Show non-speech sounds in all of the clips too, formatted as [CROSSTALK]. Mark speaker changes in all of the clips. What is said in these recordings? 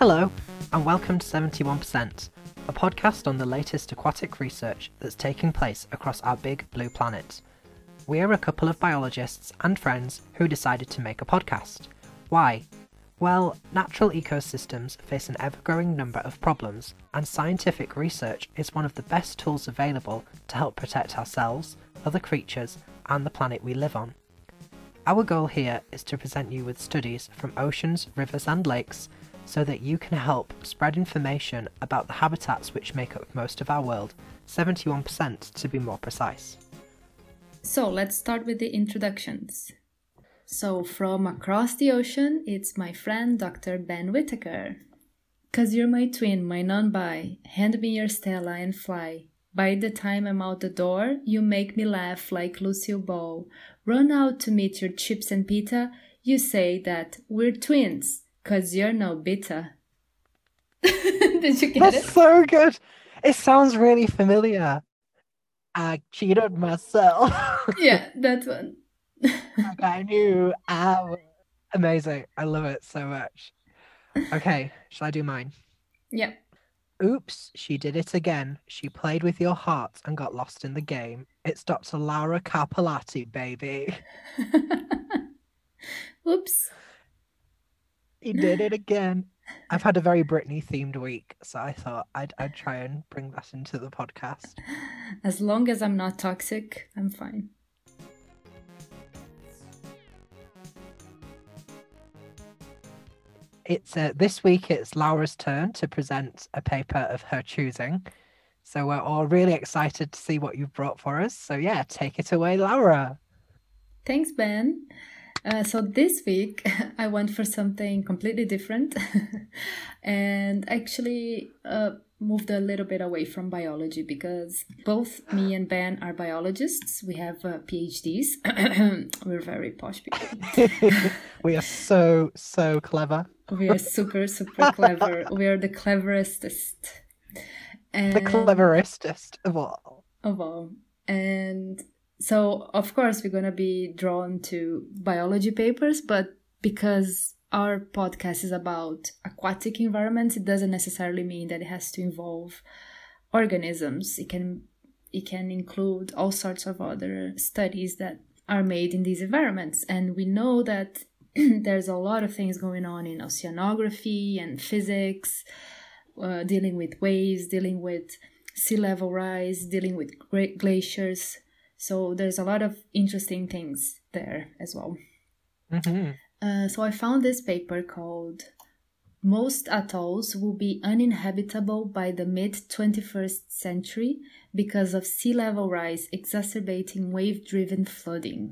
Speaker 1: Hello, and welcome to 71%, a podcast on the latest aquatic research that's taking place across our big blue planet. We are a couple of biologists and friends who decided to make a podcast. Why? Well, natural ecosystems face an ever growing number of problems, and scientific research is one of the best tools available to help protect ourselves, other creatures, and the planet we live on. Our goal here is to present you with studies from oceans, rivers, and lakes so that you can help spread information about the habitats which make up most of our world, 71% to be more precise.
Speaker 2: So let's start with the introductions. So, from across the ocean, it's my friend Dr. Ben Whitaker. Cause you're my twin, my non bi. Hand me your Stella and fly. By the time I'm out the door, you make me laugh like Lucille Ball. Run out to meet your chips and pita. You say that we're twins, cause you're no bitter. [LAUGHS] Did you get
Speaker 1: That's
Speaker 2: it?
Speaker 1: so good! It sounds really familiar. I cheated myself. [LAUGHS]
Speaker 2: Yeah, that one. [LAUGHS]
Speaker 1: like I knew I. Amazing. I love it so much. Okay, shall I do mine?
Speaker 2: Yeah.
Speaker 1: Oops, she did it again. She played with your heart and got lost in the game. It's Dr. Laura Carpellati, baby.
Speaker 2: Oops.
Speaker 1: He did it again. I've had a very Britney themed week, so I thought I'd, I'd try and bring that into the podcast.
Speaker 2: As long as I'm not toxic, I'm fine.
Speaker 1: It's uh, this week. It's Laura's turn to present a paper of her choosing. So we're all really excited to see what you've brought for us. So yeah, take it away, Laura.
Speaker 2: Thanks, Ben. Uh, so this week [LAUGHS] I went for something completely different [LAUGHS] and actually uh, moved a little bit away from biology because both me and Ben are biologists. We have uh, PhDs. [CLEARS THROAT] We're very posh people. [LAUGHS]
Speaker 1: we are so so clever.
Speaker 2: We are super, super clever. We are the cleverestest. And
Speaker 1: The cleverestest of all.
Speaker 2: of all. And so, of course, we're going to be drawn to biology papers, but because our podcast is about aquatic environments, it doesn't necessarily mean that it has to involve organisms. It can it can include all sorts of other studies that are made in these environments. And we know that [CLEARS THROAT] there's a lot of things going on in oceanography and physics, uh, dealing with waves, dealing with sea level rise, dealing with glaciers. So there's a lot of interesting things there as well.
Speaker 1: hmm
Speaker 2: Uh, so I found this paper called Most Atolls Will Be Uninhabitable by the Mid 21st Century Because of Sea Level Rise Exacerbating Wave Driven Flooding.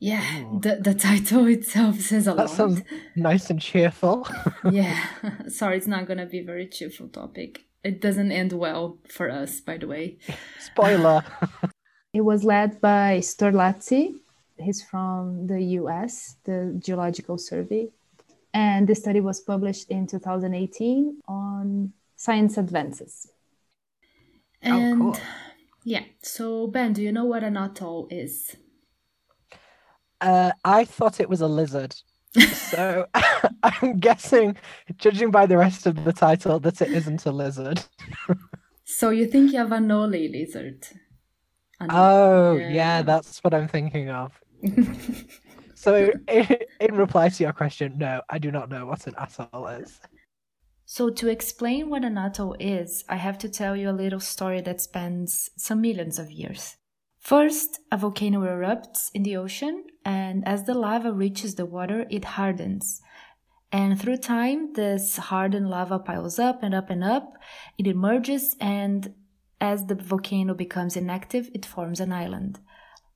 Speaker 2: Yeah,
Speaker 1: Ooh.
Speaker 2: the, the title [LAUGHS] itself says a
Speaker 1: That
Speaker 2: lot.
Speaker 1: sounds nice and cheerful. [LAUGHS]
Speaker 2: yeah, [LAUGHS] sorry, it's not gonna be a very cheerful topic. It doesn't end well for us, by the way.
Speaker 1: Spoiler.
Speaker 3: It was led by Storlazzi. He's from the US, the Geological Survey. And the study was published in 2018 on Science Advances.
Speaker 2: And
Speaker 1: cool.
Speaker 2: yeah, so Ben, do you know what an atoll is?
Speaker 1: Uh, I thought it was a lizard. So [LAUGHS] I'm guessing, judging by the rest of the title, that it isn't a lizard. [LAUGHS]
Speaker 2: So you think you have anole lizard?
Speaker 1: Oh, yeah,
Speaker 2: Yeah.
Speaker 1: that's what I'm thinking of. [LAUGHS] So, in, in reply to your question, no, I do not know what an atoll is.
Speaker 2: so to explain what an atoll is, I have to tell you a little story that spans some millions of years. First, a volcano erupts in the ocean, and as the lava reaches the water, it hardens. And through time, this hardened lava piles up and up and up. It emerges, and as the volcano becomes inactive, it forms an island.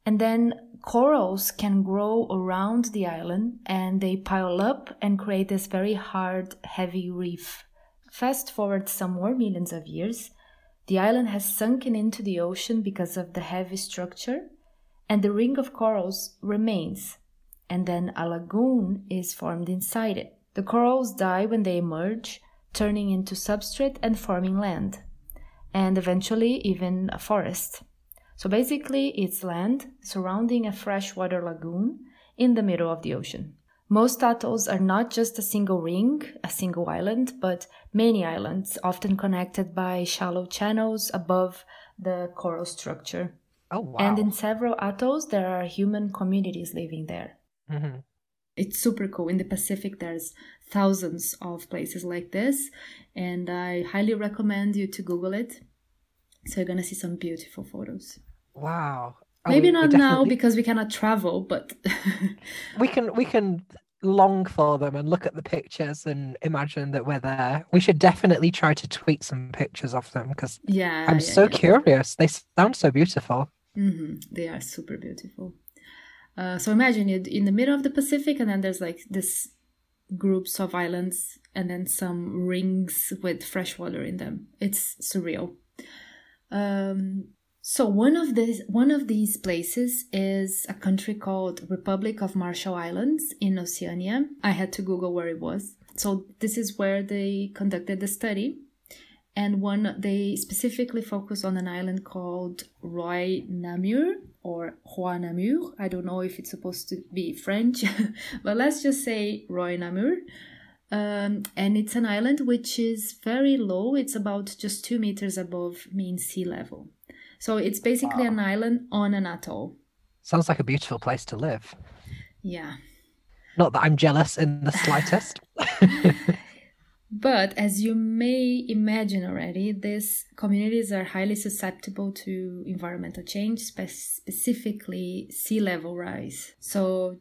Speaker 2: And then corals can grow around the island and they pile up and create this very hard, heavy reef. Fast forward some more millions of years, the island has sunken into the ocean because of the heavy structure, and the ring of corals remains. And then a lagoon is formed inside it. The corals die when they emerge, turning into substrate and forming land, and eventually even a forest. So basically, it's land surrounding a freshwater lagoon in the middle of the ocean. Most atolls are not just a single ring, a single island, but many islands, often connected by shallow channels above the coral structure.
Speaker 1: Oh, wow.
Speaker 2: And in several atolls, there are human communities living there.
Speaker 1: hmm
Speaker 2: It's super cool. In the Pacific, there's thousands of places like this, and I highly recommend you to Google it. So you're gonna see some beautiful photos.
Speaker 1: Wow.
Speaker 2: Maybe not now because we cannot travel, but [LAUGHS]
Speaker 1: we can we can long for them and look at the pictures and imagine that we're there. We should definitely try to tweet some pictures of them because
Speaker 2: yeah,
Speaker 1: I'm
Speaker 2: yeah,
Speaker 1: so
Speaker 2: yeah.
Speaker 1: curious. They sound so beautiful.
Speaker 2: hmm They are super beautiful. Uh, so imagine it in the middle of the Pacific, and then there's like this groups of islands, and then some rings with fresh water in them. It's surreal. Um, so one of these one of these places is a country called Republic of Marshall Islands in Oceania. I had to Google where it was. So this is where they conducted the study and one they specifically focus on an island called Roy Namur or Roi Namur. I don't know if it's supposed to be French, [LAUGHS] but let's just say Roy Namur. Um, and it's an island which is very low. It's about just two meters above mean sea level. So it's basically an island on an atoll.
Speaker 1: Sounds like a beautiful place to live.
Speaker 2: Yeah.
Speaker 1: Not that I'm jealous in the slightest. [LAUGHS]
Speaker 2: But as you may imagine already, these communities are highly susceptible to environmental change, spe- specifically sea level rise. So,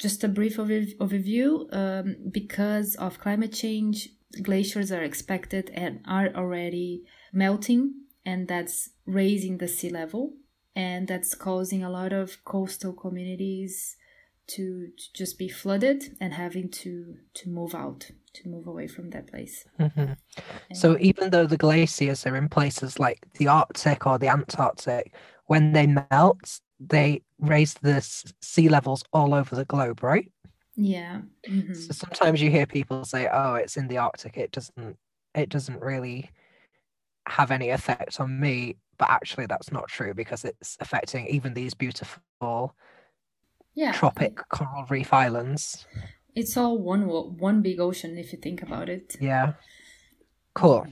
Speaker 2: just a brief overv- overview um, because of climate change, glaciers are expected and are already melting, and that's raising the sea level, and that's causing a lot of coastal communities to, to just be flooded and having to to move out to move away from that place
Speaker 1: Mhm. So even though the glaciers are in places like the Arctic or the Antarctic, when they melt, they raise the s- sea levels all over the globe, right?
Speaker 2: yeah mhm.
Speaker 1: So sometimes you hear people say, "Oh, it's in the Arctic. It doesn't. It doesn't really have any effect on me." But actually, that's not true because it's affecting even these beautiful
Speaker 2: yeah
Speaker 1: tropic coral reef islands.
Speaker 2: it's all one one big ocean if you think about it
Speaker 1: Yeah. Cool.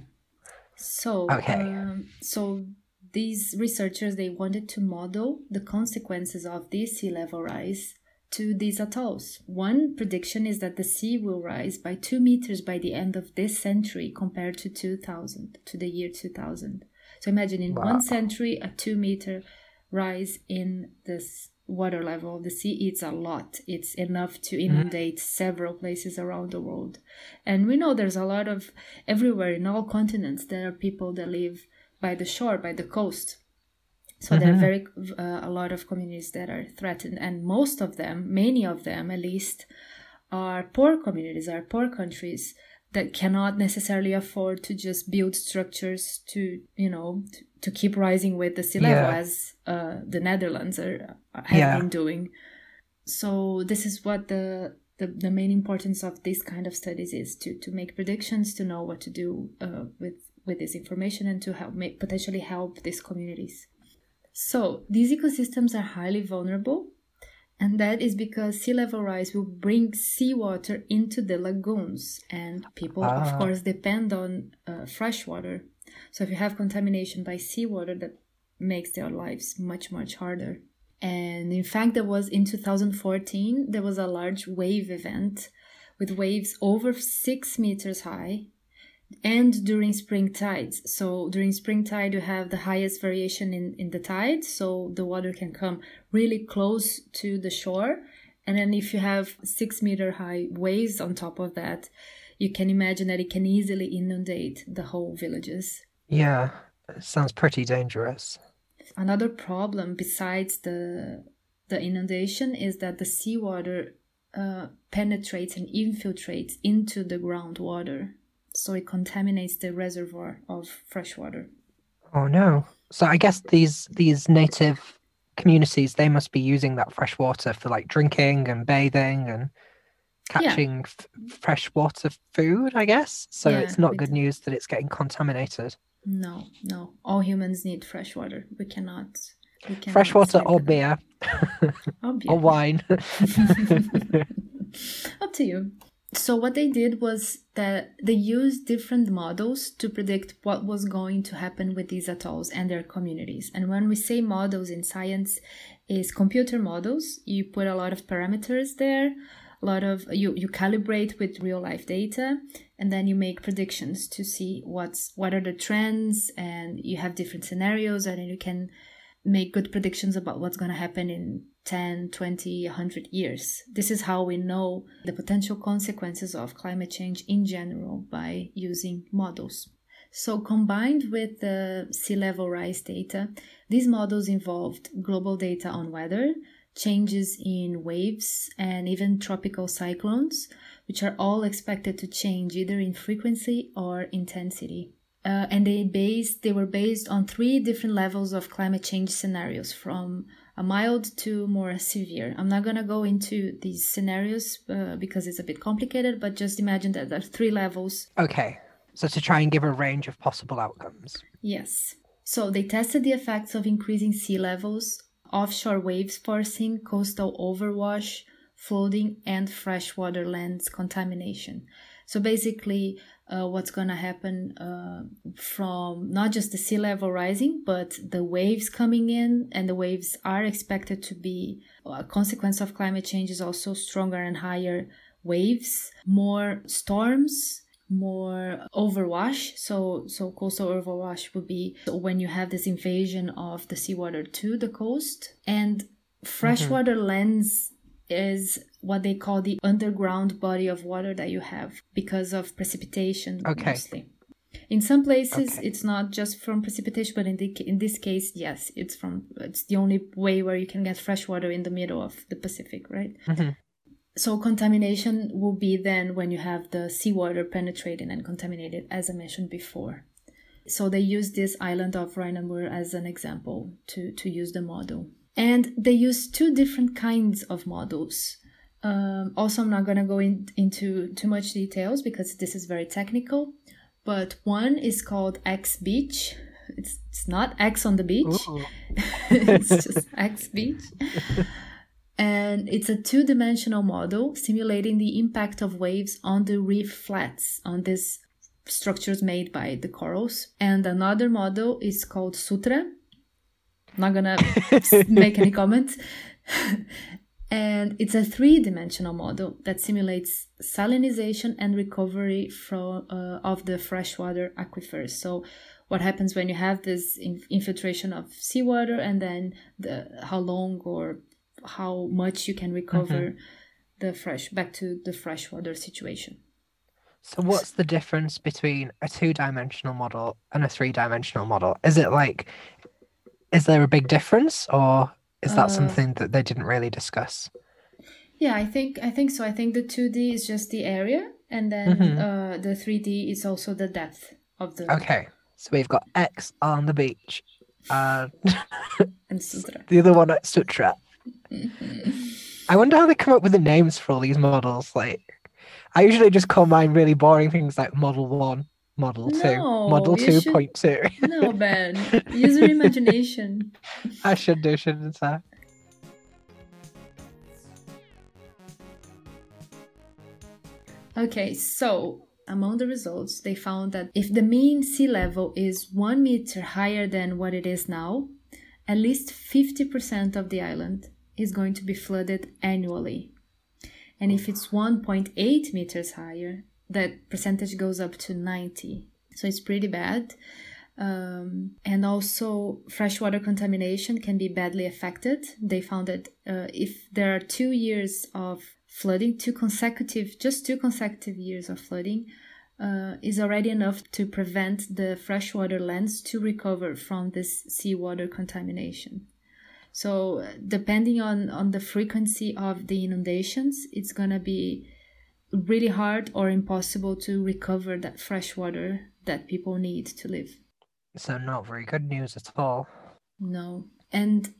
Speaker 2: so
Speaker 1: Okay.
Speaker 2: um, so these researchers they wanted to model the consequences of this sea level rise to these atolls. One prediction is that the sea will rise by two meters by the end of this century compared to 2000, to the year 2000. So imagine in
Speaker 1: Wow.
Speaker 2: one century, a two meter rise in this water level the sea. eats a lot. It's enough to inundate several places around the world. And we know there's a lot of, everywhere in all continents, there are people that live by the shore, by the coast. So there are
Speaker 1: Mhm.
Speaker 2: very uh, a lot of communities that are threatened, and most of them, many of them at least, are poor communities, are poor countries that cannot necessarily afford to just build structures to you know to, to keep rising with the sea level
Speaker 1: Yeah.
Speaker 2: as uh, the Netherlands are have
Speaker 1: Yeah.
Speaker 2: been doing. So this is what the, the the main importance of this kind of studies is to to make predictions, to know what to do uh, with with this information, and to help make, potentially help these communities. So these ecosystems are highly vulnerable, and that is because sea level rise will bring seawater into the lagoons, and people,
Speaker 1: Ah.
Speaker 2: of course, depend on uh, fresh water. So if you have contamination by seawater, that makes their lives much much harder. And in fact, there was in 2014 there was a large wave event with waves over six meters high and during spring tides. So during spring tide, you have the highest variation in, in the tide. So the water can come really close to the shore. And then if you have six meter high waves on top of that, you can imagine that it can easily inundate the whole villages.
Speaker 1: Yeah. It sounds pretty dangerous.
Speaker 2: Another problem besides the the inundation is that the seawater uh, penetrates and infiltrates into the groundwater, so it contaminates the reservoir of fresh water.
Speaker 1: Oh no. So I guess these these native communities they must be using that fresh water for like drinking and bathing and
Speaker 2: Yeah.
Speaker 1: catching fresh water food, I guess. So
Speaker 2: Yeah,
Speaker 1: it's not good news that it's getting contaminated.
Speaker 2: No, no, all humans need fresh water. We cannot. We cannot
Speaker 1: Freshwater
Speaker 2: sleep
Speaker 1: or
Speaker 2: without-
Speaker 1: beer
Speaker 2: Or [LAUGHS] beer.
Speaker 1: or wine. [LAUGHS] [LAUGHS]
Speaker 2: Up to you. So, what they did was that they used different models to predict what was going to happen with these atolls and their communities. And when we say models in science, is computer models. You put a lot of parameters there, a lot of you you calibrate with real life data, and then you make predictions to see what's what are the trends, and you have different scenarios, and you can make good predictions about what's going to happen in 10, 20, 100 years. This is how we know the potential consequences of climate change in general by using models. So, combined with the sea level rise data, these models involved global data on weather, changes in waves, and even tropical cyclones, which are all expected to change either in frequency or intensity. Uh, and they based they were based on three different levels of climate change scenarios from a mild to more severe. I'm not gonna go into these scenarios uh, because it's a bit complicated, but just imagine that there are three levels.
Speaker 1: Okay, so to try and give a range of possible outcomes.
Speaker 2: Yes. So they tested the effects of increasing sea levels, offshore waves forcing, coastal overwash, flooding, and freshwater lens contamination. So basically, uh, what's going to happen uh, from not just the sea level rising, but the waves coming in, and the waves are expected to be a consequence of climate change is also stronger and higher waves, more storms, more overwash. So, so coastal overwash would be when you have this invasion of the seawater to the coast, and freshwater mm-hmm. lens is what they call the underground body of water that you have because of precipitation
Speaker 1: okay.
Speaker 2: mostly. In some places, okay. it's not just from precipitation, but in the, in this case, yes, it's from. It's the only way where you can get fresh water in the middle of the Pacific, right?
Speaker 1: Mm-hmm.
Speaker 2: So contamination will be then when you have the seawater penetrating and contaminated, as I mentioned before. So they use this island of Roi Namur as an example to to use the model. And they use two different kinds of models. Um, also, I'm not going to go in, into too much details because this is very technical. But one is called X Beach. It's, it's not X on the beach, [LAUGHS] it's [LAUGHS] just XBeach. And it's a two dimensional model simulating the impact of waves on the reef flats, on these structures made by the corals. And another model is called Sutra, not gonna [LAUGHS] make any comments. and it's a three-dimensional model that simulates salinization and recovery from uh, of the freshwater aquifers. So, what happens when you have this in- infiltration of seawater, and then the how long or how much you can recover mm-hmm. the fresh back to the freshwater situation.
Speaker 1: So, what's the difference between a two-dimensional model and a three-dimensional model? Is it like is there a big difference or is that uh, something that they didn't really discuss
Speaker 2: yeah i think i think so i think the 2d is just the area and then mm-hmm. uh, the 3d is also the depth of the
Speaker 1: okay so we've got x on the beach uh,
Speaker 2: and sutra [LAUGHS]
Speaker 1: the other one at sutra mm-hmm. [LAUGHS] i wonder how they come up with the names for all these models like i usually just call mine really boring things like model one Model no, 2. Model 2.2.
Speaker 2: no, Ben. [LAUGHS] Use your imagination.
Speaker 1: I should do, shouldn't I?
Speaker 2: Okay, so among the results, they found that if the mean sea level is one meter higher than what it is now, at least 50% of the island is going to be flooded annually. And if it's 1.8 meters higher, that percentage goes up to 90 so it's pretty bad. Um, and also freshwater contamination can be badly affected. They found that uh, if there are two years of flooding two consecutive just two consecutive years of flooding uh, is already enough to prevent the freshwater lens to recover from this seawater contamination. So depending on on the frequency of the inundations it's going to be really hard or impossible to recover that fresh water that people need to live.
Speaker 1: So, not very good news at all.
Speaker 2: No. And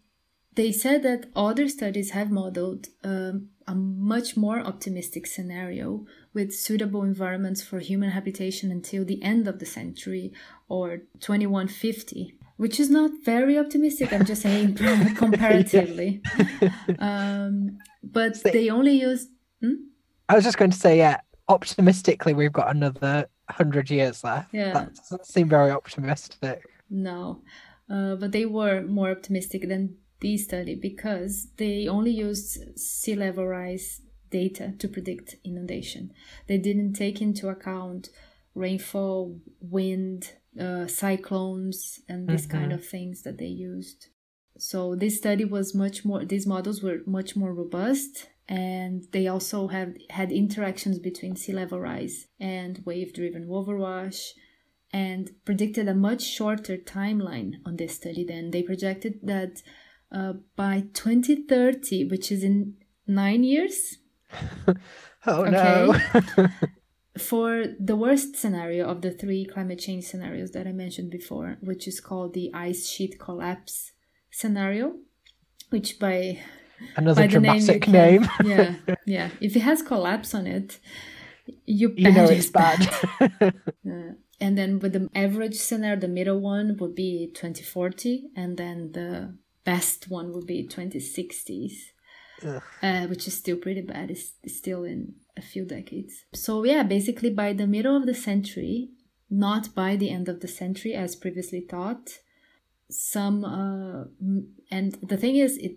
Speaker 2: they said that other studies have modeled um, a much more optimistic scenario with suitable environments for human habitation until the end of the century or 2150 which is not very optimistic i'm just saying [LAUGHS] [LAUGHS] comparatively um, but they only used hmm?
Speaker 1: I was just going to say, yeah, optimistically, we've got another hundred years left.
Speaker 2: Yeah.
Speaker 1: That doesn't seem very optimistic.
Speaker 2: No, uh, but they were more optimistic than this study because they only used sea level rise data to predict inundation. They didn't take into account rainfall, wind, uh, cyclones, and these
Speaker 1: Mhm.
Speaker 2: kind of things that they used. So this study was much more. These models were much more robust, and they also have had interactions between sea level rise and wave-driven overwash, and predicted a much shorter timeline on this study. Then they projected that uh, by 2030, which is in nine years, [LAUGHS]
Speaker 1: Oh no. [LAUGHS]
Speaker 2: for the worst scenario of the three climate change scenarios that I mentioned before, which is called the ice sheet collapse scenario, which by
Speaker 1: Another
Speaker 2: the name,
Speaker 1: dramatic name.
Speaker 2: yeah, [LAUGHS] yeah. If it has collapse on it, you,
Speaker 1: You know it's bad.
Speaker 2: Uh, [LAUGHS] and then with the average scenario, the middle one would be 2040, and then the best one would be 2060s, uh, which is still pretty bad. It's, it's still in a few decades. So, yeah, basically by the middle of the century, not by the end of the century as previously thought, some uh, and the thing is it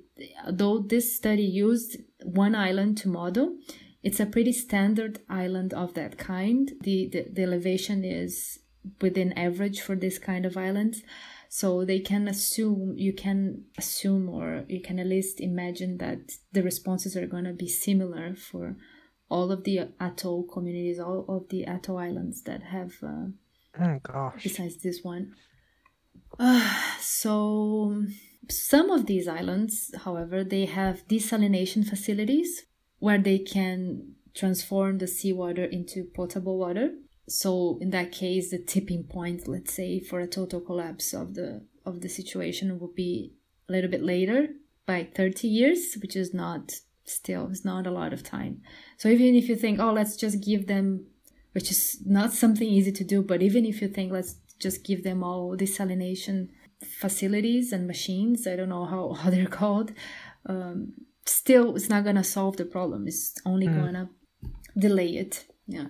Speaker 2: though this study used one island to model it's a pretty standard island of that kind the, the the elevation is within average for this kind of islands so they can assume you can assume or you can at least imagine that the responses are going to be similar for all of the atoll communities all of the atoll islands that have uh,
Speaker 1: oh gosh.
Speaker 2: besides this one. Uh, [SIGHS] so some of these islands, however, they have desalination facilities where they can transform the seawater into potable water. So in that case, the tipping point, let's say, for a total collapse of the of the situation would be a little bit later by 30 years, which is not still is not a lot of time. So even if you think, oh, let's just give them which is not something easy to do. But even if you think, let's just give them all desalination facilities and machines, I don't know how, how they're called, um, still, it's not going to solve the problem. It's only
Speaker 1: Mm.
Speaker 2: going to delay it. Yeah.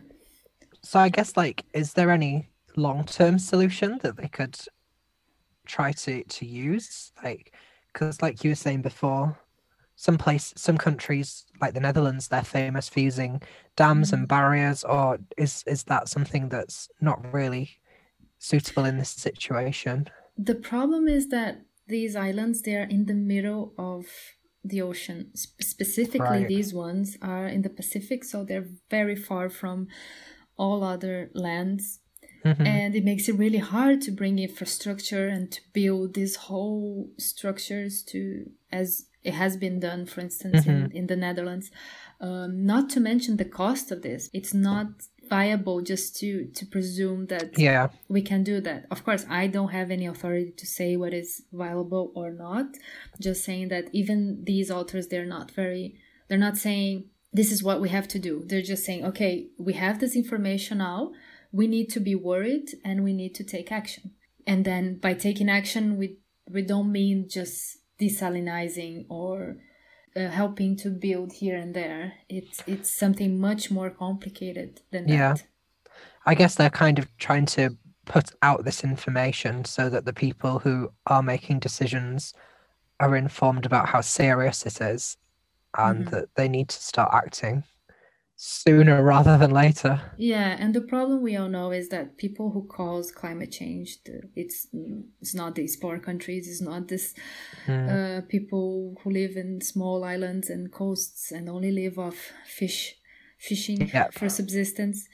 Speaker 1: So I guess like, is there any long-term solution that they could try to to use? Like, because like you were saying before, some place, some countries like the Netherlands, they're famous for using dams and barriers. Or is is that something that's not really suitable in this situation?
Speaker 2: The problem is that these islands, they are in the middle of the ocean. Sp- specifically,
Speaker 1: Right.
Speaker 2: these ones are in the Pacific, so they're very far from all other lands
Speaker 1: Mhm.
Speaker 2: and it makes it really hard to bring infrastructure and to build these whole structures to as it has been done for instance in, in the netherlands um, not to mention the cost of this it's not viable just to to presume that
Speaker 1: Yeah.
Speaker 2: we can do that. Of course, I don't have any authority to say what is viable or not. Just saying that even these authors, they're not very, they're not saying this is what we have to do. They're just saying, okay, we have this information now. We need to be worried and we need to take action. And then by taking action, we we don't mean just desalinizing or uh, helping to build here and there. It's it's something much more complicated than that. Yeah.
Speaker 1: I guess they're kind of trying to put out this information so that the people who are making decisions are informed about how serious it is and
Speaker 2: Mhm.
Speaker 1: that they need to start acting sooner rather than later.
Speaker 2: Yeah, and the problem we all know is that people who cause climate change, it's it's not these poor countries, it's not this
Speaker 1: Mm.
Speaker 2: uh, people who live in small islands and coasts and only live off fish fishing
Speaker 1: Yep.
Speaker 2: for subsistence.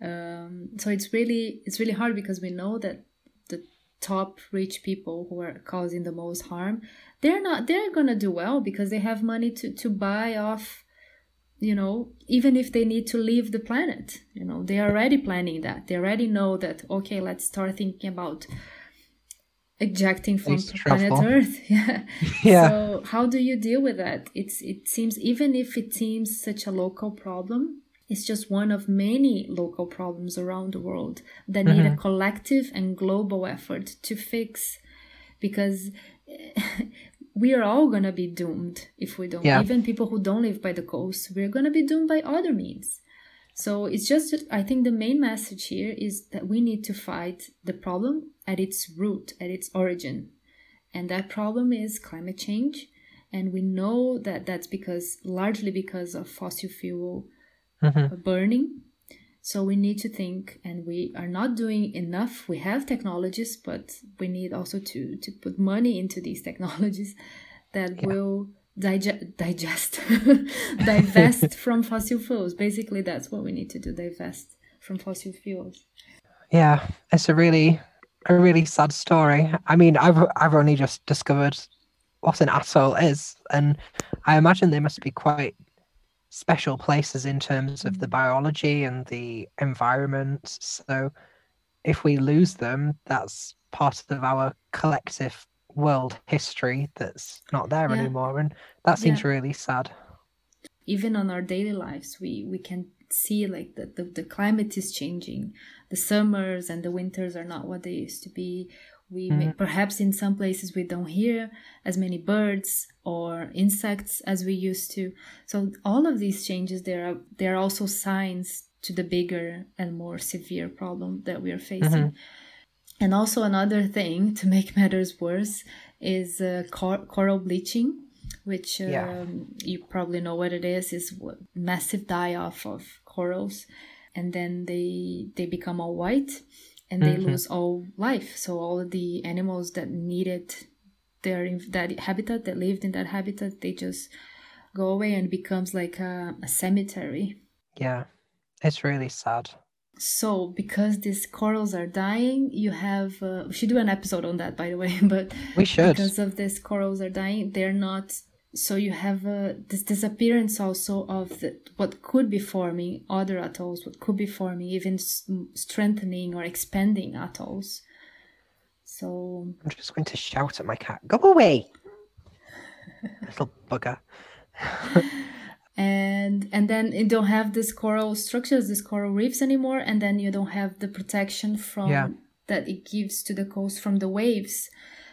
Speaker 2: Um, so it's really it's really hard because we know that the top rich people who are causing the most harm, they're not they're gonna do well because they have money to to buy off you know, even if they need to leave the planet, you know, they're already planning that. They already know that, okay, let's start thinking about ejecting from planet. Earth. [LAUGHS] yeah. [LAUGHS]
Speaker 1: Yeah.
Speaker 2: So how do you deal with that? It's it seems even if it seems such a local problem, it's just one of many local problems around the world that need a collective and global effort to fix because [LAUGHS] we are all gonna be doomed if we don't.
Speaker 1: Yeah.
Speaker 2: Even people who don't live by the coast, we're gonna be doomed by other means. So it's just, I think the main message here is that we need to fight the problem at its root, at its origin. And that problem is climate change. And we know that that's because, largely because of fossil fuel
Speaker 1: Mhm.
Speaker 2: burning. So we need to think, and we are not doing enough. We have technologies, but we need also to, to put money into these [LAUGHS] technologies that will digest, digest [LAUGHS] divest [LAUGHS] from fossil fuels. Basically, that's what we need to do: divest from fossil fuels.
Speaker 1: Yeah, it's a really, a really sad story. I mean, I've I've only just discovered what an atoll is, and I imagine they must be quite special places in terms of the mm. biology and the environment. So, if we lose them, that's part of our collective world history that's not there
Speaker 2: Yeah.
Speaker 1: anymore, and that seems
Speaker 2: Yeah.
Speaker 1: really sad.
Speaker 2: even on our daily lives we we can see like the, the, the climate is changing the summers and the winters are not what they used to be we may, perhaps in some places we don't hear as many birds or insects as we used to. So all of these changes there are there are also signs to the bigger and more severe problem that we are facing. And also another thing to make [LAUGHS] matters worse is uh, cor- coral bleaching, which um,
Speaker 1: Yeah.
Speaker 2: you probably know what it is. Is massive die off of corals, and then they they become all white, and they lose all life. So all the animals that needed their that habitat that lived in that habitat, they just go away and becomes like a, a cemetery.
Speaker 1: Yeah, it's really sad.
Speaker 2: So, because these corals are dying, you have. Uh, we should do an episode on that, by the way. [LAUGHS] But
Speaker 1: We should.
Speaker 2: because of these corals are dying, they're not. So you have uh, this disappearance also of the, what could be forming other atolls, what could be forming, even strengthening or expanding atolls. So
Speaker 1: I'm just going to shout at my cat. Go away, [LAUGHS] little bugger. [LAUGHS]
Speaker 2: and and then you don't have these coral structures, these coral reefs anymore, and then you don't have the protection from
Speaker 1: Yeah.
Speaker 2: that it gives to the coast from the waves.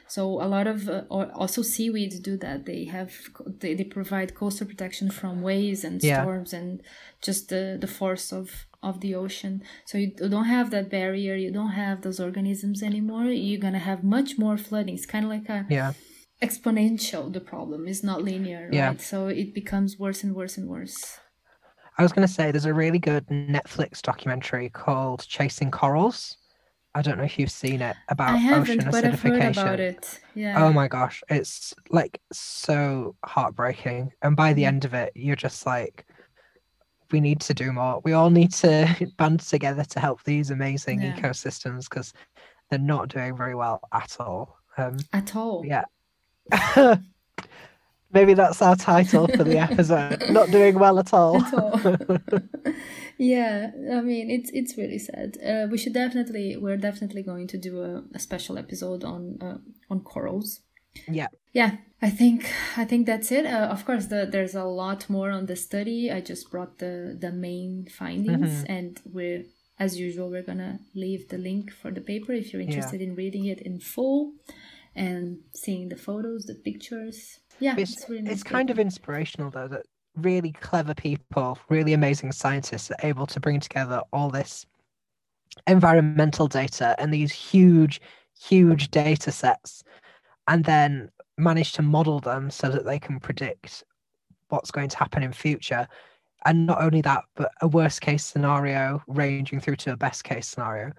Speaker 2: So a lot of uh, also seaweeds do that. They have they, they provide coastal protection from waves and
Speaker 1: Yeah.
Speaker 2: storms and just the the force of of the ocean. So you don't have that barrier. You don't have those organisms anymore. You're gonna have much more flooding. It's kind of like a
Speaker 1: Yeah,
Speaker 2: exponential. The problem is not linear,
Speaker 1: Yeah.
Speaker 2: right? So it becomes worse and worse and worse.
Speaker 1: I was going to say there's a really good Netflix documentary called Chasing Corals. I don't know if you've seen it about ocean
Speaker 2: haven't, I've heard
Speaker 1: acidification.
Speaker 2: about it. Yeah.
Speaker 1: Oh my gosh, it's like so heartbreaking. And by the
Speaker 2: Mm.
Speaker 1: end of it, you're just like, we need to do more. We all need to [LAUGHS] band together to help these amazing
Speaker 2: Yeah.
Speaker 1: ecosystems because they're not doing very well at all. Um,
Speaker 2: At all.
Speaker 1: yeah. [LAUGHS] Maybe that's our title for the [LAUGHS] episode. not doing well at all.
Speaker 2: At all. [LAUGHS] yeah, I mean it's it's really sad. Uh, we should definitely we're definitely going to do a, a special episode on uh, on corals.
Speaker 1: yeah.
Speaker 2: Yeah, I think I think that's it. Uh, of course, the, there's a lot more on the study. I just brought the the main findings, and we're as usual we're gonna leave the link for the paper if you're interested in reading it in full and seeing the photos, the pictures. Yeah,
Speaker 1: It's,
Speaker 2: it's really
Speaker 1: it's kind of inspirational though that really clever people, really amazing scientists are able to bring together all this environmental data and these huge, huge data sets and then manage to model them so that they can predict what's going to happen in future. And not only that, but a worst case scenario ranging through to a best case scenario.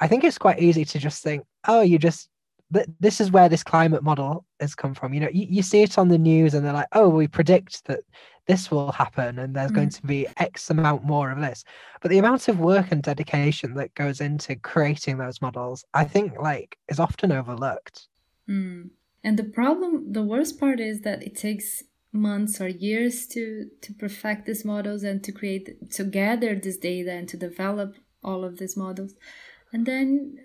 Speaker 1: I think it's quite easy to just think, oh, you just th- this is where this climate model has come from. You know, you, you see it on the news and they're like, oh, we predict that this will happen and there's going to be X amount more of this. But the amount of work and dedication that goes into creating those models, I think like is often overlooked.
Speaker 2: Mm. And the problem, the worst part is that it takes months or years to to perfect these models and to create to gather this data and to develop all of these models and then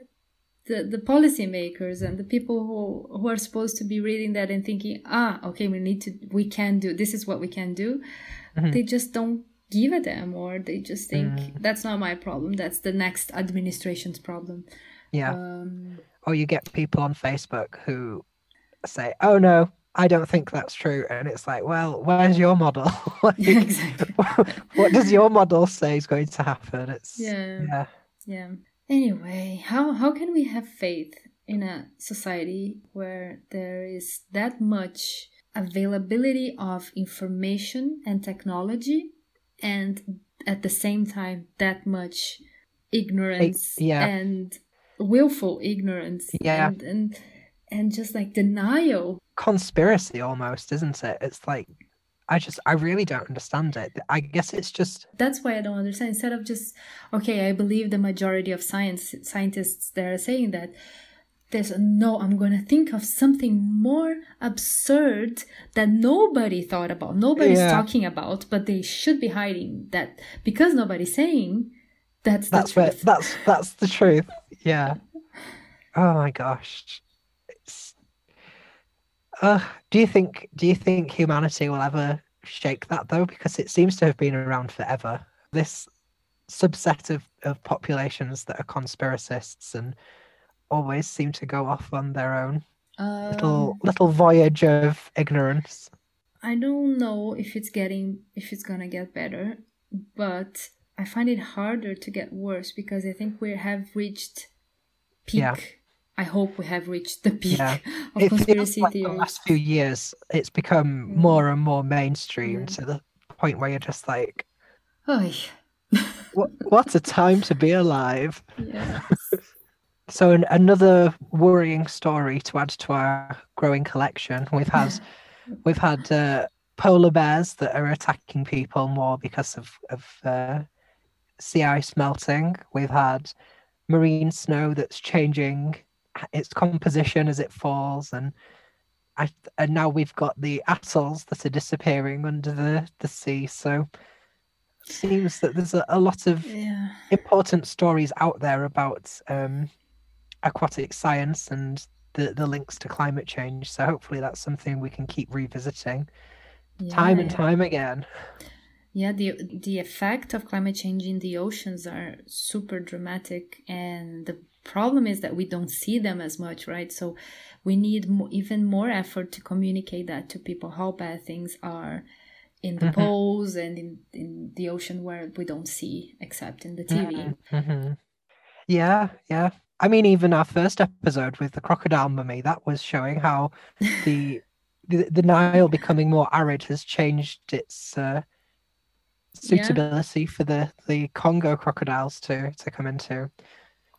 Speaker 2: the the policymakers and the people who who are supposed to be reading that and thinking ah okay we need to we can do this is what we can do they just don't give a damn or they just think that's not my problem that's the next administration's problem
Speaker 1: Yeah.
Speaker 2: um
Speaker 1: or you get people on Facebook who say, "Oh no, I don't think that's true. And it's like, well, where's your model? [LAUGHS] like, [LAUGHS]
Speaker 2: exactly. [LAUGHS]
Speaker 1: what does your model say is going to happen? It's
Speaker 2: Yeah.
Speaker 1: yeah.
Speaker 2: Yeah. Anyway, how how can we have faith in a society where there is that much availability of information and technology and at the same time that much ignorance
Speaker 1: yeah.
Speaker 2: and willful ignorance
Speaker 1: Yeah.
Speaker 2: and, and and just like denial
Speaker 1: conspiracy almost, isn't it? It's like I just I really don't understand it. I guess it's just
Speaker 2: that's why I don't understand. Instead of just okay, I believe the majority of science scientists that are saying that there's a no. I'm going to think of something more absurd that nobody thought about, nobody's
Speaker 1: Yeah.
Speaker 2: talking about, but they should be hiding that because nobody's saying. That's the
Speaker 1: that's where
Speaker 2: truth.
Speaker 1: that's that's the truth. Yeah. [LAUGHS] Oh my gosh. Uh do you think do you think humanity will ever shake that though? Because it seems to have been around forever. This subset of, of populations that are conspiracists and always seem to go off on their own little
Speaker 2: Um,
Speaker 1: little voyage of ignorance.
Speaker 2: I don't know if it's getting if it's gonna get better, but I find it harder to get worse because I think we have reached peak.
Speaker 1: Yeah.
Speaker 2: I hope we have reached the peak
Speaker 1: Yeah. [LAUGHS]
Speaker 2: of
Speaker 1: it
Speaker 2: conspiracy
Speaker 1: like the last few years it's become
Speaker 2: Mm.
Speaker 1: more and more mainstream
Speaker 2: Mm.
Speaker 1: to the point where you're just like
Speaker 2: Oy. [LAUGHS]
Speaker 1: what, what a time to be alive
Speaker 2: Yeah. [LAUGHS]
Speaker 1: so an, another worrying story to add to our growing collection we've had we've had uh, polar bears that are attacking people more because of of uh, sea ice melting we've had marine snow that's changing its composition as it falls and I, and now we've got the atolls that are disappearing under the, the sea so it seems that there's a, a lot of
Speaker 2: yeah.
Speaker 1: important stories out there about um, aquatic science and the, the links to climate change. So hopefully that's something we can keep revisiting time and
Speaker 2: Yeah.
Speaker 1: time again.
Speaker 2: Yeah, the the effect of climate change in the oceans are super dramatic, and the problem is that we don't see them as much, right? So we need even more effort to communicate that to people how bad things are in the
Speaker 1: Mhm.
Speaker 2: poles and in in the ocean where we don't see except in the TV.
Speaker 1: Mhm. Yeah, yeah. I mean, even our first episode with the crocodile mummy, that was showing how [LAUGHS] the the, the Nile becoming more arid has changed its uh,
Speaker 2: Yeah.
Speaker 1: suitability for the, the Congo crocodiles to, to come into.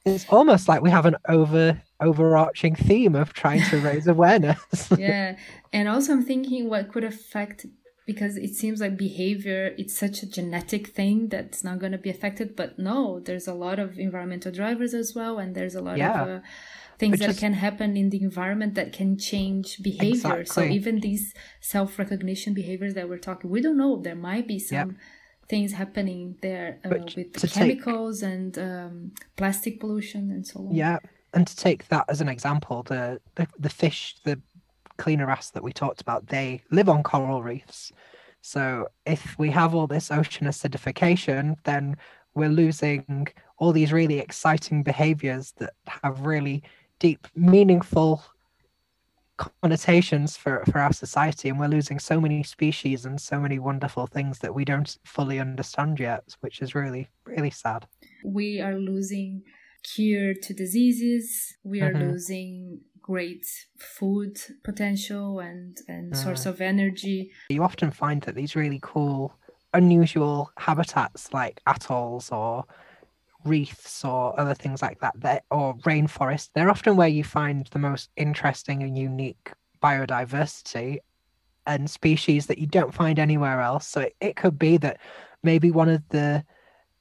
Speaker 1: It's almost like we have an over overarching theme of trying to raise awareness. [LAUGHS]
Speaker 2: yeah, and also I'm thinking what could affect because it seems like behavior it's such a genetic thing that's not going to be affected but no there's a lot of environmental drivers as well and there's a lot
Speaker 1: Yeah.
Speaker 2: of uh, things
Speaker 1: Which
Speaker 2: that
Speaker 1: is-
Speaker 2: can happen in the environment that can change behavior so even these self-recognition behaviors that we're talking we don't know there might be some
Speaker 1: Yep.
Speaker 2: Things happening there uh, with
Speaker 1: to take-
Speaker 2: chemicals and um, plastic pollution and so on
Speaker 1: Yeah, and to take that as an example, the, the the fish, the cleaner wrasse that we talked about, they live on coral reefs. So if we have all this ocean acidification, then we're losing all these really exciting behaviors that have really deep, meaningful connotations for, for our society, and we're losing so many species and so many wonderful things that we don't fully understand yet, which is really, really sad.
Speaker 2: we are losing cure to diseases we are
Speaker 1: Mhm.
Speaker 2: losing great food potential and and source
Speaker 1: Mm.
Speaker 2: of energy
Speaker 1: you often find that these really cool, unusual habitats like atolls or reefs or other things like that, that or rainforests, they're often where you find the most interesting and unique biodiversity and species that you don't find anywhere else. So it, it could be that maybe one of the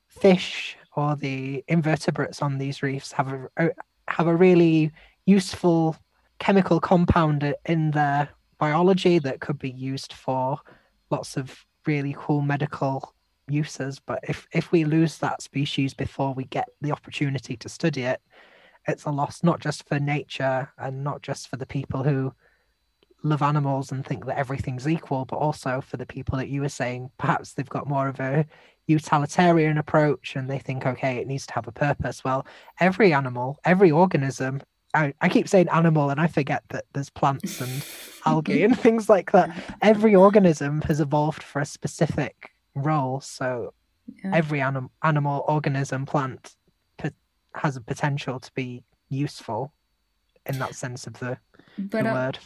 Speaker 1: fish or the invertebrates on these reefs have a have a really useful chemical compound in their biology that could be used for lots of really cool medical uses but if if we lose that species before we get the opportunity to study it it's a loss not just for nature and not just for the people who love animals and think that everything's equal but also for the people that you were saying perhaps they've got more of a utilitarian approach and they think okay it needs to have a purpose well every animal every organism I, I keep saying animal and I forget that there's plants and [LAUGHS] algae and things like that. Every organism has evolved for a specific role. So
Speaker 2: Yeah.
Speaker 1: every anim- animal, organism, plant p- has a potential to be useful in that sense of the,
Speaker 2: but
Speaker 1: the
Speaker 2: uh,
Speaker 1: word.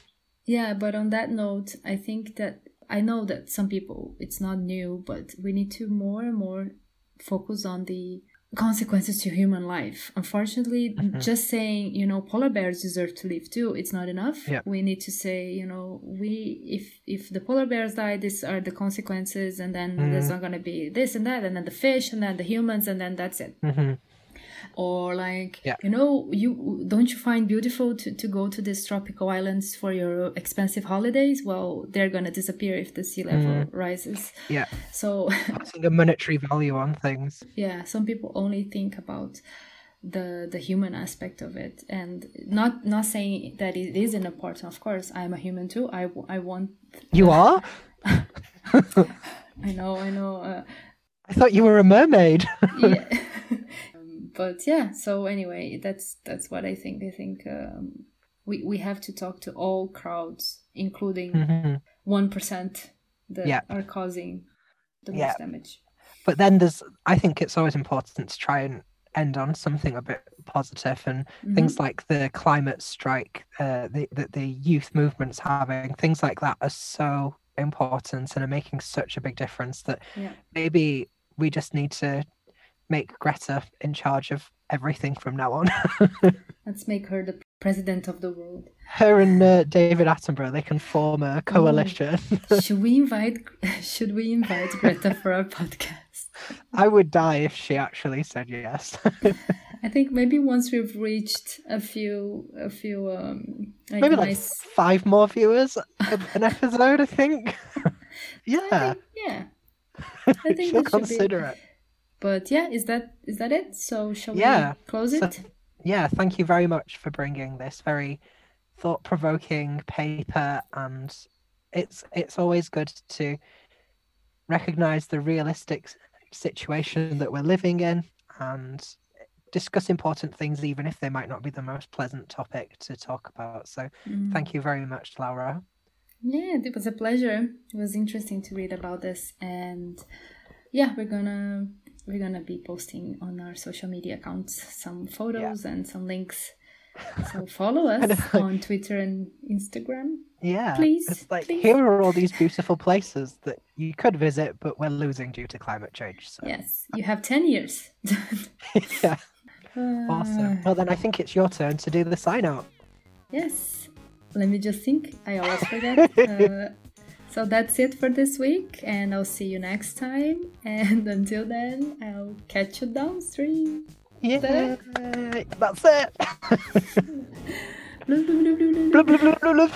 Speaker 2: Yeah, but on that note, I think that I know that some people it's not new, but we need to more and more focus on the consequences to human life. Unfortunately,
Speaker 1: Mhm.
Speaker 2: just saying, you know, polar bears deserve to live too, it's not enough.
Speaker 1: Yeah.
Speaker 2: We need to say, you know, we if if the polar bears die, these are the consequences and then there's
Speaker 1: Mhm.
Speaker 2: not gonna be this and that and then the fish and then the humans and then that's it
Speaker 1: hmm
Speaker 2: or like
Speaker 1: Yeah.
Speaker 2: you know you don't you find beautiful to, to go to these tropical islands for your expensive holidays well they're gonna disappear if the sea level
Speaker 1: Mm.
Speaker 2: rises
Speaker 1: Yeah,
Speaker 2: so [LAUGHS]
Speaker 1: putting a monetary value on things.
Speaker 2: yeah some people only think about the the human aspect of it and not not saying that it isn't important of course i'm a human too i i want
Speaker 1: You are? [LAUGHS]
Speaker 2: i know i know uh,
Speaker 1: I thought you were a mermaid.
Speaker 2: yeah. [LAUGHS] But yeah so anyway that's that's what i think i think um, we we have to talk to all crowds including
Speaker 1: Mhm.
Speaker 2: one that
Speaker 1: Yeah.
Speaker 2: are causing the
Speaker 1: Yeah.
Speaker 2: most damage
Speaker 1: But then there's, I think it's always important to try and end on something a bit positive and
Speaker 2: Mhm.
Speaker 1: things like the climate strike uh, the, the the youth movements having things like that are so important and are making such a big difference that
Speaker 2: Yeah.
Speaker 1: maybe we just need to make Greta in charge of everything from now on. [LAUGHS]
Speaker 2: let's make her the president of the world
Speaker 1: Her and uh, David Attenborough, they can form a coalition. [LAUGHS]
Speaker 2: should we invite should we invite greta for our podcast
Speaker 1: I would die if she actually said yes. [LAUGHS]
Speaker 2: i think maybe once we've reached a few a few um like
Speaker 1: Maybe like five more viewers an episode, I think.
Speaker 2: I
Speaker 1: yeah,
Speaker 2: think, yeah I think that should be-
Speaker 1: consider it.
Speaker 2: But yeah, is that is that it? So shall
Speaker 1: Yeah,
Speaker 2: we close
Speaker 1: so-
Speaker 2: it?
Speaker 1: yeah, thank you very much for bringing this very thought-provoking paper, and it's it's always good to recognize the realistic situation that we're living in and discuss important things, even if they might not be the most pleasant topic to talk about. So,
Speaker 2: Mm.
Speaker 1: thank you very much, Laura.
Speaker 2: Yeah, it was a pleasure. It was interesting to read about this, and yeah, we're gonna we're gonna be posting on our social media accounts some photos and some links. [LAUGHS] So follow us on Twitter and Instagram.
Speaker 1: Yeah,
Speaker 2: Please,
Speaker 1: like
Speaker 2: please.
Speaker 1: here are all these beautiful places that you could visit, but we're losing due to climate change. So,
Speaker 2: Yes, you have ten years. [LAUGHS]
Speaker 1: yeah. [LAUGHS] Awesome.
Speaker 2: Uh,
Speaker 1: Well, then I think it's your turn to do the sign out.
Speaker 2: Yes. Let me just think. I always forget. uh, so that's it for this week, and I'll see you next time. [LAUGHS] And until then, I'll catch you downstream.
Speaker 1: Yeah, that's it.
Speaker 2: Bloop, bloop,